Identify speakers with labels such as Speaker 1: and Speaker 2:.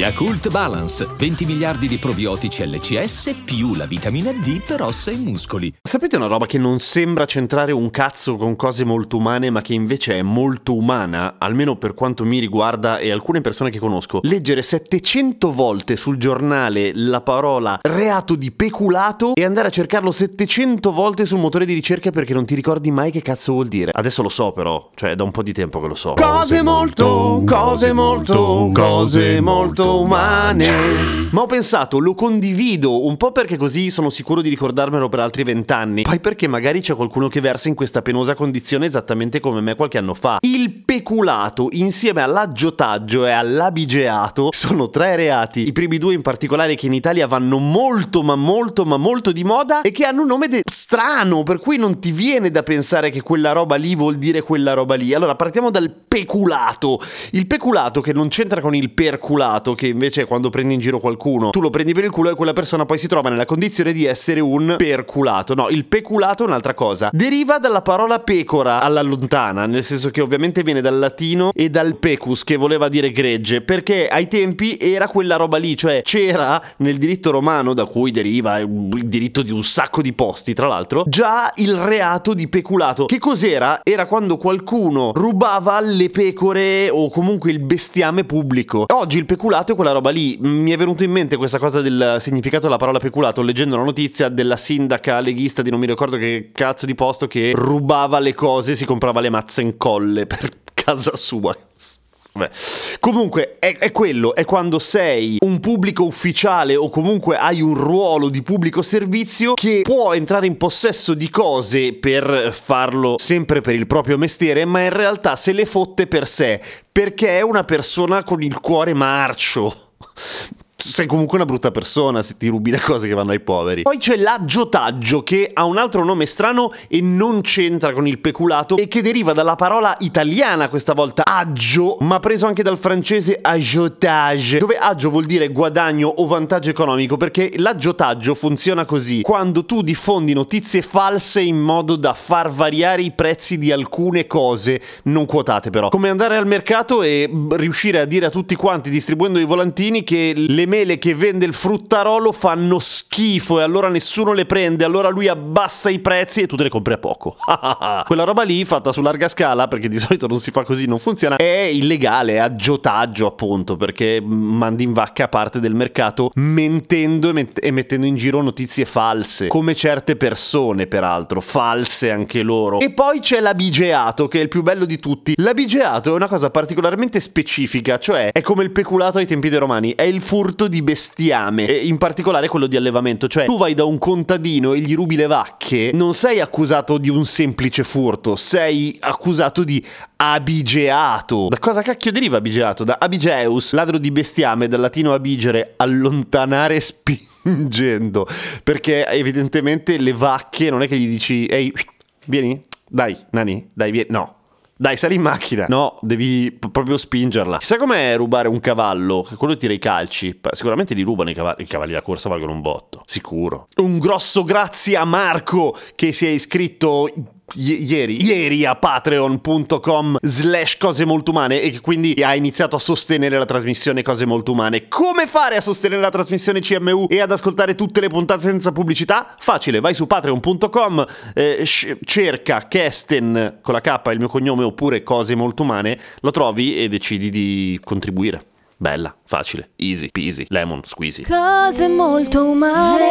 Speaker 1: Yakult Balance, 20 miliardi di probiotici LCS più la vitamina D per ossa e muscoli.
Speaker 2: Sapete una roba che non sembra centrare un cazzo con cose molto umane, ma che invece è molto umana, almeno per quanto mi riguarda e alcune persone che conosco? Leggere 700 volte sul giornale la parola reato di peculato e andare a cercarlo 700 volte sul motore di ricerca perché non ti ricordi mai che cazzo vuol dire. Adesso lo so però, cioè è da un po' di tempo che lo so. Cose molto, cose molto, cose molto umane. Ma ho pensato, lo condivido un po' perché così sono sicuro di ricordarmelo per altri vent'anni. Poi perché magari c'è qualcuno che versa in questa penosa condizione esattamente come me qualche anno fa. Il peculato insieme all'aggiotaggio e all'abigeato sono tre reati. I primi due in particolare che in Italia vanno molto ma molto ma molto di moda e che hanno un nome de- strano, per cui non ti viene da pensare che quella roba lì vuol dire quella roba lì. Allora partiamo dal peculato. Il peculato che non c'entra con il perculato che invece quando prendi in giro qualcuno tu lo prendi per il culo e quella persona poi si trova nella condizione di essere un perculato. No, il peculato è un'altra cosa. Deriva dalla parola pecora alla lontana, nel senso che ovviamente viene dal latino e dal pecus che voleva dire gregge, perché ai tempi era quella roba lì, cioè c'era nel diritto romano da cui deriva il diritto di un sacco di posti, tra l'altro, già il reato di peculato. Che cos'era? Era quando qualcuno rubava le pecore o comunque il bestiame pubblico. Oggi il peculato è quella roba lì. Mi è venuto in mente questa cosa del significato della parola peculato leggendo la notizia della sindaca leghista di non mi ricordo che cazzo di posto che rubava le cose e si comprava le mazze in colle per casa sua. Vabbè. Comunque è, è, quello, è quando sei un pubblico ufficiale o comunque hai un ruolo di pubblico servizio che può entrare in possesso di cose per farlo sempre per il proprio mestiere, ma in realtà se le fotte per sé, perché è una persona con il cuore marcio sei comunque una brutta persona se ti rubi le cose che vanno ai poveri. Poi c'è l'aggiotaggio che ha un altro nome strano e non c'entra con il peculato e che deriva dalla parola italiana questa volta aggio, ma preso anche dal francese agiotage, dove aggio vuol dire guadagno o vantaggio economico perché l'aggiotaggio funziona così. Quando tu diffondi notizie false in modo da far variare i prezzi di alcune cose, non quotate però. Come andare al mercato e riuscire a dire a tutti quanti distribuendo i volantini che le mele che vende il fruttarolo fanno schifo e allora nessuno le prende, allora lui abbassa i prezzi e tu te le compri a poco. Quella roba lì, fatta su larga scala, perché di solito non si fa così, non funziona, è illegale, è aggiotaggio appunto, perché mandi in vacca parte del mercato mentendo e, met- e mettendo in giro notizie false, come certe persone peraltro, false anche loro. E poi c'è l'abigeato, che è il più bello di tutti. L'abigeato è una cosa particolarmente specifica, cioè è come il peculato ai tempi dei romani, è il furto di bestiame, in particolare quello di allevamento, cioè tu vai da un contadino e gli rubi le vacche, non sei accusato di un semplice furto, sei accusato di abigeato. Da cosa cacchio deriva abigeato? Da abigeus, ladro di bestiame, dal latino abigere, allontanare spingendo, perché evidentemente le vacche non è che gli dici ehi, vieni, dai, nani, dai, vieni, no, dai, sali in macchina. No, devi p- proprio spingerla. Sai com'è rubare un cavallo? Che quello tira i calci. Sicuramente li rubano i cavalli. I cavalli da corsa valgono un botto. Sicuro. Un grosso grazie a Marco che si è iscritto ieri, ieri a patreon.com slash cose molto umane e quindi ha iniziato a sostenere la trasmissione Cose molto umane. Come fare a sostenere la trasmissione CMU e ad ascoltare tutte le puntate senza pubblicità? Facile, vai su patreon.com, eh, cerca Kesten con la K, il mio cognome, oppure Cose molto umane, lo trovi e decidi di contribuire. Bella, facile, easy, peasy, lemon, squeezy.
Speaker 3: Cose molto umane.